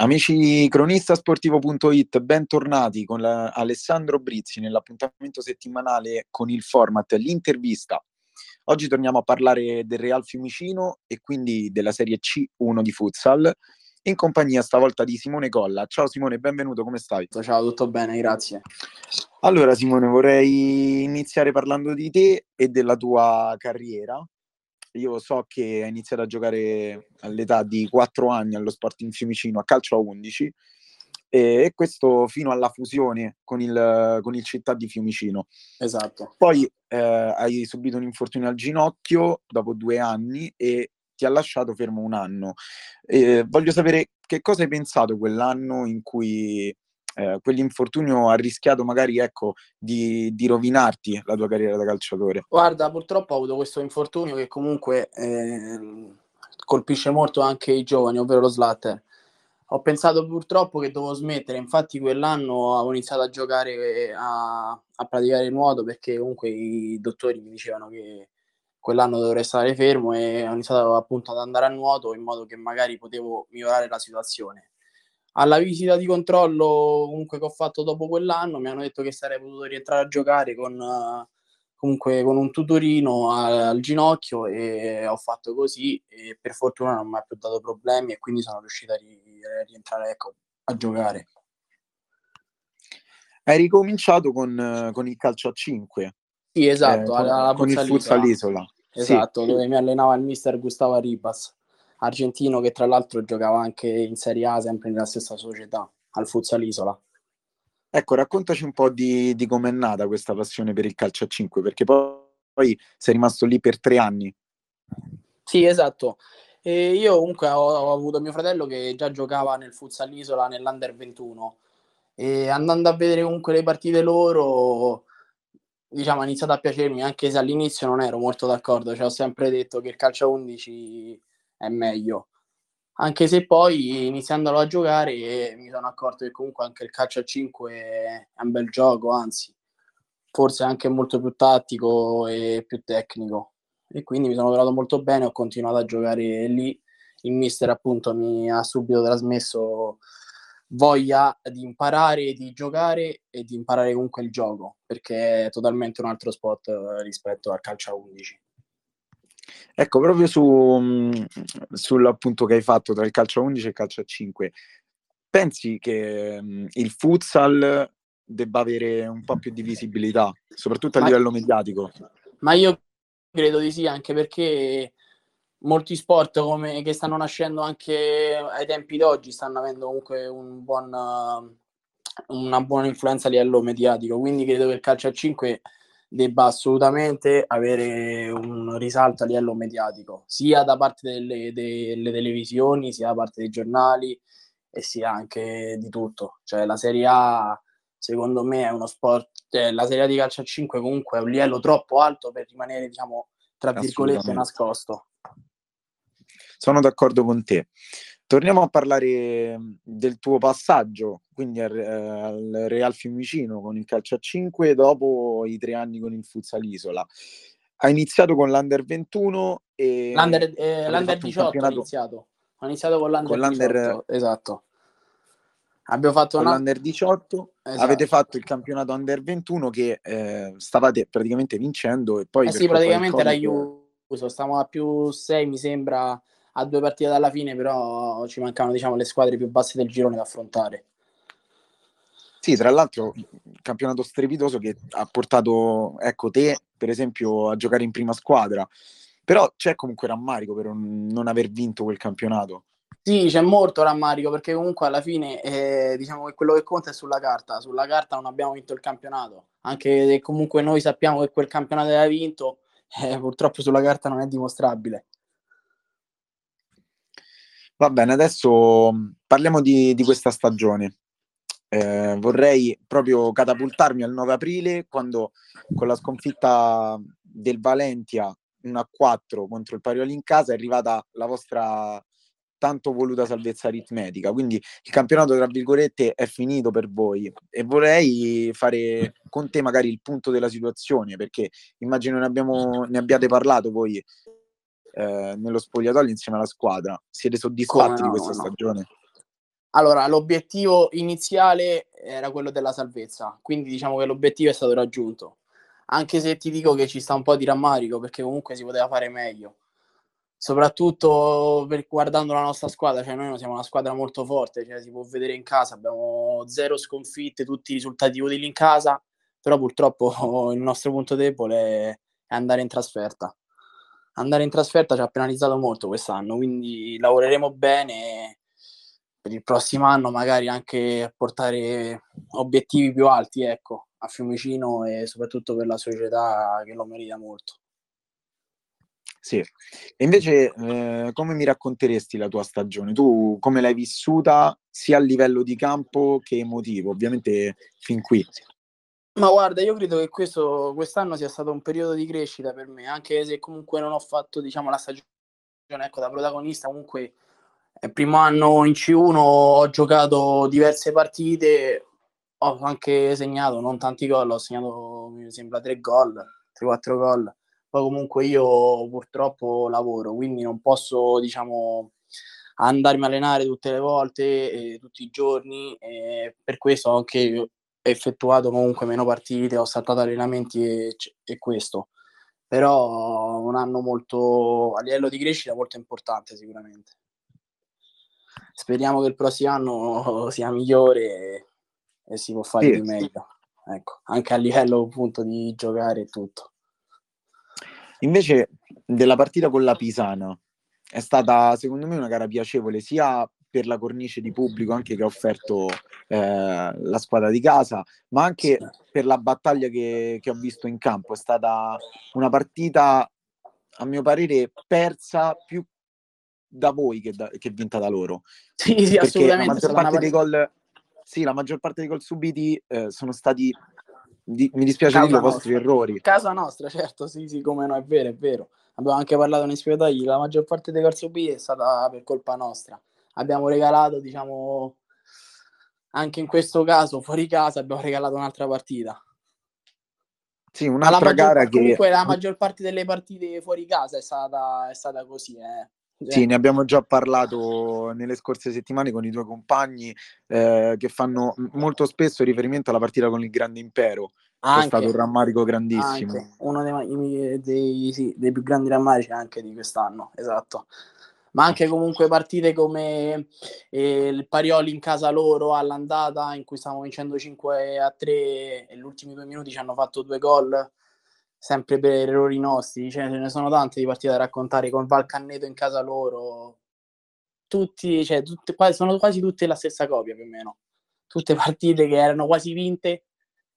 Amici cronistasportivo.it, bentornati con la, Alessandro Brizzi nell'appuntamento settimanale con il format L'intervista. Oggi torniamo a parlare del Real Fiumicino e quindi della Serie C1 di futsal in compagnia stavolta di Simone Colla. Ciao Simone, benvenuto, come stai? Ciao, tutto bene, grazie. Allora Simone, vorrei iniziare parlando di te e della tua carriera io so che hai iniziato a giocare all'età di 4 anni allo Sporting Fiumicino a calcio a 11 e questo fino alla fusione con il, con il Città di Fiumicino. Esatto. Poi eh, hai subito un infortunio al ginocchio dopo due anni e ti ha lasciato fermo un anno. Eh, voglio sapere che cosa hai pensato quell'anno in cui eh, quell'infortunio ha rischiato magari ecco, di, di, rovinarti la tua carriera da calciatore? Guarda, purtroppo ho avuto questo infortunio che comunque eh, colpisce molto anche i giovani, ovvero lo slatter. Ho pensato purtroppo che dovevo smettere, infatti quell'anno avevo iniziato a giocare, a, a praticare nuoto perché comunque i dottori mi dicevano che quell'anno dovrei stare fermo e ho iniziato appunto ad andare a nuoto in modo che magari potevo migliorare la situazione alla visita di controllo comunque che ho fatto dopo quell'anno mi hanno detto che sarei potuto rientrare a giocare con uh, comunque con un tutorino al, al, ginocchio e ho fatto così e per fortuna non mi ha più dato problemi e quindi sono riuscito a, ri- a rientrare ecco, a giocare. Hai ricominciato con, con il calcio a 5? Sì, esatto, eh, con, con il futsal isola. Esatto, sì. dove mi allenava il mister Gustavo Ribas argentino che tra l'altro giocava anche in Serie A, sempre nella stessa società, al Futsal Isola. Ecco, raccontaci un po' di, di com'è nata questa passione per il calcio a 5, perché poi, poi sei rimasto lì per tre anni. Sì, esatto. E io comunque ho, ho, avuto mio fratello che già giocava nel Futsal Isola nell'Under 21 e andando a vedere comunque le partite loro diciamo ha iniziato a piacermi anche se all'inizio non ero molto d'accordo, cioè ho sempre detto che il calcio a 11 è meglio. Anche se poi iniziandolo a giocare mi sono accorto che comunque anche il calcio a 5 è un bel gioco, anzi, forse anche molto più tattico e più tecnico. E quindi mi sono trovato molto bene, ho continuato a giocare lì. Il mister appunto mi ha subito trasmesso voglia di imparare, di giocare e di imparare comunque il gioco, perché è totalmente un altro sport rispetto al calcio a 11. Ecco, proprio su, mm, sull'appunto che hai fatto tra il calcio a 11 e il calcio a 5, pensi che mm, il futsal debba avere un po' più di visibilità, soprattutto a ma, livello mediatico? Ma io credo di sì, anche perché molti sport come, che stanno nascendo anche ai tempi d'oggi stanno avendo comunque un buon, una buona influenza a livello mediatico, quindi credo che il calcio a 5 debba assolutamente avere un risalto a livello mediatico, sia da parte delle, delle televisioni, sia da parte dei giornali e sia anche di tutto. Cioè la Serie A secondo me è uno sport, cioè, la Serie A di calcio a 5 comunque è un livello troppo alto per rimanere, diciamo, tra virgolette nascosto. Sono d'accordo con te. Torniamo a parlare del tuo passaggio, quindi al, al Real Fiumicino con il calcio a 5 dopo i tre anni con il Futsal Isola. Hai iniziato con l'Under 21 e... L'Under, eh, l'under 18 campionato... ho iniziato. Ho iniziato con l'Under, con l'under 18, esatto. Abbiamo fatto con una... l'Under 18, esatto. avete fatto il campionato Under 21 che eh, stavate praticamente vincendo e poi... Eh sì, praticamente era chiuso, stavamo a più 6 mi sembra a due partite dalla fine, però ci mancavano diciamo, le squadre più basse del girone da affrontare. Sì, tra l'altro, campionato strepitoso che ha portato, ecco, te, per esempio, a giocare in prima squadra. Però c'è comunque rammarico per non aver vinto quel campionato. Sì, c'è molto rammarico perché comunque alla fine eh, diciamo che quello che conta è sulla carta. Sulla carta non abbiamo vinto il campionato, anche se comunque noi sappiamo che quel campionato aveva vinto, eh, purtroppo sulla carta non è dimostrabile. Va bene, adesso parliamo di, di questa stagione. Eh, vorrei proprio catapultarmi al 9 aprile quando con la sconfitta del Valentia 1 a 4 contro il Parioli in casa è arrivata la vostra tanto voluta salvezza aritmetica. Quindi il campionato, tra virgolette, è finito per voi e vorrei fare con te magari il punto della situazione perché immagino ne, abbiamo, ne abbiate parlato voi eh, nello spogliatoio insieme alla squadra. Siete soddisfatti no, di questa no. stagione? Allora, l'obiettivo iniziale era quello della salvezza, quindi diciamo che l'obiettivo è stato raggiunto. Anche se ti dico che ci sta un po' di rammarico perché comunque si poteva fare meglio. Soprattutto per, guardando la nostra squadra, cioè noi siamo una squadra molto forte, cioè si può vedere in casa, abbiamo zero sconfitte, tutti i risultati utili in casa, però purtroppo il nostro punto debole è andare in trasferta. Andare in trasferta ci ha penalizzato molto quest'anno, quindi lavoreremo bene per il prossimo anno magari anche portare obiettivi più alti ecco, a Fiumicino e soprattutto per la società che lo merita molto. Sì, e invece eh, come mi racconteresti la tua stagione? Tu come l'hai vissuta sia a livello di campo che emotivo, ovviamente fin qui? Ma guarda, io credo che questo, quest'anno sia stato un periodo di crescita per me, anche se comunque non ho fatto diciamo, la stagione ecco, da protagonista, comunque il primo anno in C1 ho giocato diverse partite, ho anche segnato non tanti gol, ho segnato mi sembra tre gol, 3-4 gol. Poi comunque io purtroppo lavoro, quindi non posso diciamo andarmi a allenare tutte le volte, eh, tutti i giorni, e per questo anche effettuato comunque meno partite, ho saltato allenamenti e, e questo. Però un anno molto a livello di crescita molto importante sicuramente speriamo che il prossimo anno sia migliore e, e si può fare sì. di meglio. Ecco, anche a livello appunto di giocare e tutto. Invece della partita con la Pisana è stata secondo me una gara piacevole sia per la cornice di pubblico anche che ha offerto eh, la squadra di casa, ma anche per la battaglia che, che ho visto in campo. È stata una partita, a mio parere, persa più da voi che, da, che vinta da loro. Sì, sì, assolutamente. La maggior, parte dei gol, sì, la maggior parte dei gol subiti eh, sono stati, di, mi dispiace casa dirlo, vostri errori. Casa nostra, certo, sì, sì, come no, è vero, è vero. Abbiamo anche parlato nei spiegati, la maggior parte dei gol subiti è stata per colpa nostra. Abbiamo regalato, diciamo, anche in questo caso, fuori casa, abbiamo regalato un'altra partita. Sì, un'altra gara che... Comunque la maggior parte delle partite fuori casa è stata, è stata così, eh. Sì, ne abbiamo già parlato nelle scorse settimane con i tuoi compagni eh, che fanno molto spesso riferimento alla partita con il Grande Impero. Anche, è stato un rammarico grandissimo. Anche, uno dei, dei, sì, dei, più grandi rammarici anche di quest'anno, esatto. Ma anche comunque partite come eh, il Parioli in casa loro all'andata in cui stavamo vincendo 5 a 3 e gli ultimi due minuti ci hanno fatto due gol sempre per errori nostri, cioè, ce ne sono tante di partite da raccontare con Valcanneto in casa loro, tutti, cioè, tutte, sono quasi tutte la stessa copia più o meno, tutte partite che erano quasi vinte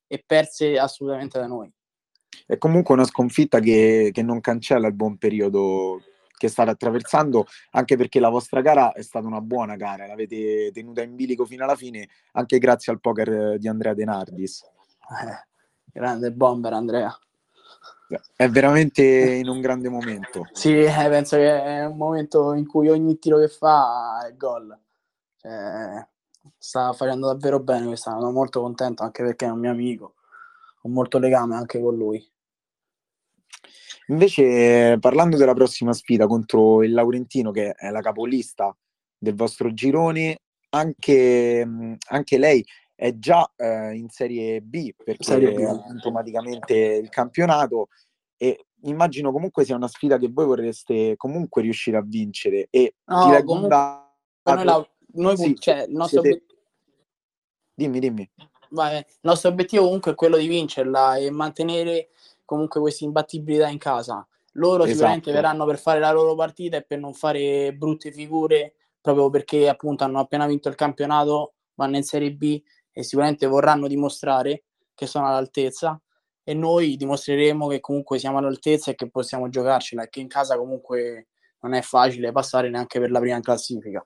e perse assolutamente da noi. È comunque una sconfitta che, che non cancella il buon periodo che state attraversando, anche perché la vostra gara è stata una buona gara, l'avete tenuta in bilico fino alla fine, anche grazie al poker di Andrea Denardis. Eh, grande bomber Andrea è veramente in un grande momento. Sì, eh, penso che è un momento in cui ogni tiro che fa è gol. Cioè, sta facendo davvero bene quest'anno, sono molto contento anche perché è un mio amico, ho molto legame anche con lui. Invece, parlando della prossima sfida contro il Laurentino, che è la capolista del vostro girone, anche, anche lei è già eh, in Serie B perché serie B. automaticamente il campionato e immagino comunque sia una sfida che voi vorreste comunque riuscire a vincere e no, ti dato noi, la, noi sì, cioè, il nostro siete... obiettivo... dimmi dimmi Vai, il nostro obiettivo comunque è quello di vincerla e mantenere comunque questa imbattibilità in casa loro esatto. sicuramente verranno per fare la loro partita e per non fare brutte figure proprio perché appunto hanno appena vinto il campionato vanno in Serie B e sicuramente vorranno dimostrare che sono all'altezza e noi dimostreremo che comunque siamo all'altezza e che possiamo giocarcela e che in casa comunque non è facile passare neanche per la prima classifica.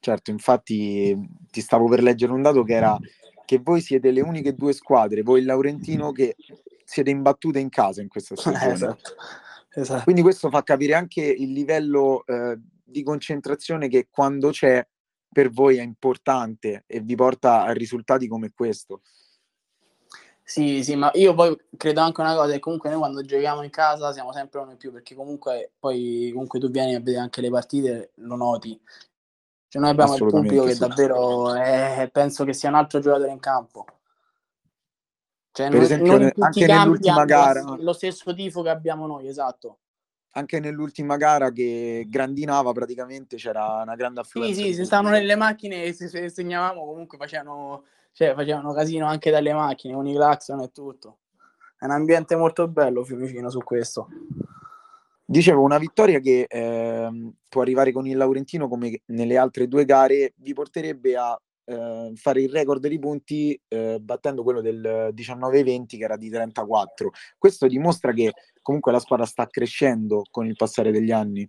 Certo, infatti ti stavo per leggere un dato che era che voi siete le uniche due squadre, voi il Laurentino, che siete imbattute in casa in questa stagione. esatto. esatto. Quindi questo fa capire anche il livello eh, di concentrazione che quando c'è per voi è importante e vi porta a risultati come questo. Sì, sì, ma io poi credo anche una cosa, che comunque noi quando giochiamo in casa siamo sempre uno in più, perché comunque poi comunque tu vieni a vedere anche le partite, lo noti. Cioè noi abbiamo il pubblico che davvero è, penso che sia un altro giocatore in campo. Cioè, per esempio, non anche nell'ultima gara lo stesso tifo che abbiamo noi, esatto. Anche nell'ultima gara che grandinava praticamente c'era una grande affluenza. Sì, sì, se stavano nelle macchine e se segnavamo comunque facevano, cioè, facevano casino anche dalle macchine, con i claxon e tutto. È un ambiente molto bello Fiumicino su questo. Dicevo, una vittoria che eh, può arrivare con il Laurentino come nelle altre due gare vi porterebbe a eh, fare il record di punti eh, battendo quello del 19-20 che era di 34. Questo dimostra che comunque la squadra sta crescendo con il passare degli anni.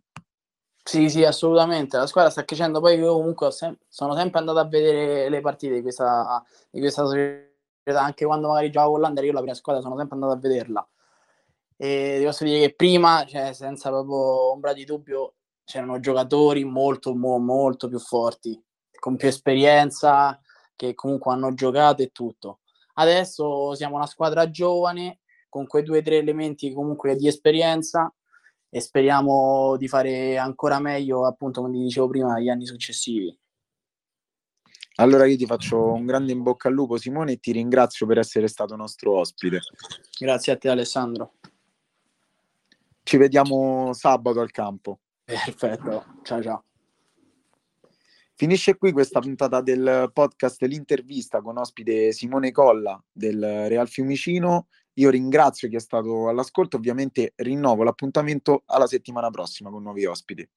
Sì, sì, assolutamente. La squadra sta crescendo. Poi io comunque sem- sono sempre andato a vedere le partite di questa, di questa società, anche quando magari giocavo con l'Under, io la prima squadra sono sempre andato a vederla. E ti posso dire che prima, cioè, senza proprio ombra di dubbio, c'erano giocatori molto, mo- molto più forti con più esperienza, che comunque hanno giocato e tutto. Adesso siamo una squadra giovane, con quei due o tre elementi comunque di esperienza e speriamo di fare ancora meglio, appunto, come dicevo prima, negli anni successivi. Allora io ti faccio un grande in bocca al lupo Simone e ti ringrazio per essere stato nostro ospite. Grazie a te Alessandro. Ci vediamo sabato al campo. Perfetto, ciao ciao. Finisce qui questa puntata del podcast L'intervista con ospite Simone Colla del Real Fiumicino. Io ringrazio chi è stato all'ascolto, ovviamente rinnovo l'appuntamento alla settimana prossima con nuovi ospiti.